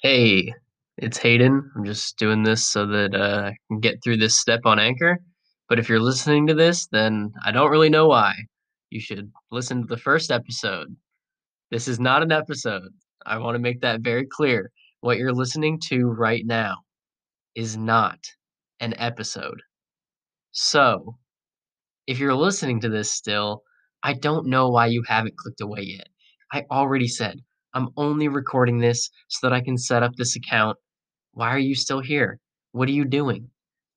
Hey, it's Hayden. I'm just doing this so that uh, I can get through this step on Anchor. But if you're listening to this, then I don't really know why. You should listen to the first episode. This is not an episode. I want to make that very clear. What you're listening to right now is not an episode. So, if you're listening to this still, I don't know why you haven't clicked away yet. I already said I'm only recording this so that I can set up this account why are you still here? What are you doing?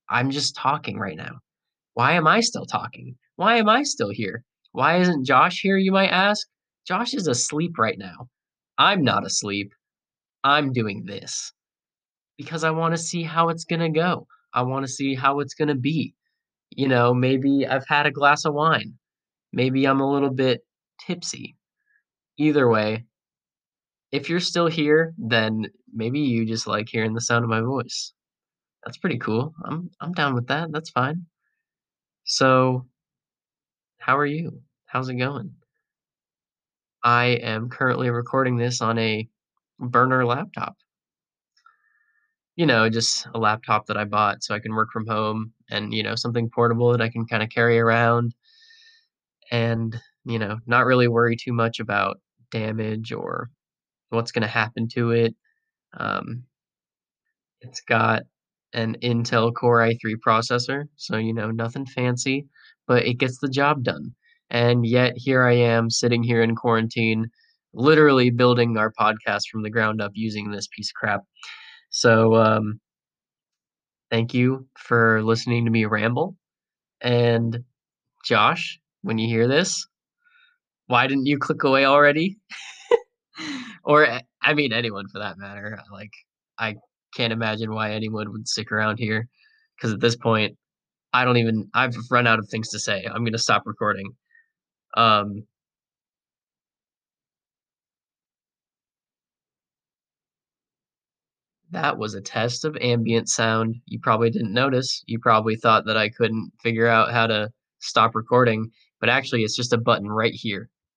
I'm just talking right now. Why am I still talking? Why am I still here? Why isn't Josh here, you might ask? Josh is asleep right now. I'm not asleep. I'm doing this because I want to see how it's going to go. I want to see how it's going to be. You know, maybe I've had a glass of wine. Maybe I'm a little bit tipsy. Either way, if you're still here, then maybe you just like hearing the sound of my voice. That's pretty cool. I'm I'm down with that, that's fine. So, how are you? How's it going? I am currently recording this on a burner laptop. You know, just a laptop that I bought so I can work from home and, you know, something portable that I can kinda carry around and, you know, not really worry too much about damage or what's gonna happen to it. Um, it's got an Intel Core i3 processor, so, you know, nothing fancy, but it gets the job done. And yet here I am sitting here in quarantine, literally building our podcast from the ground up using this piece of crap. So, um, thank you for listening to me ramble. And Josh, when you hear this, why didn't you click away already? or I mean anyone for that matter. Like I can't imagine why anyone would stick around here because at this point I don't even I've run out of things to say. I'm gonna stop recording. Um, that was a test of ambient sound. You probably didn't notice. You probably thought that I couldn't figure out how to stop recording, but actually it's just a button right here.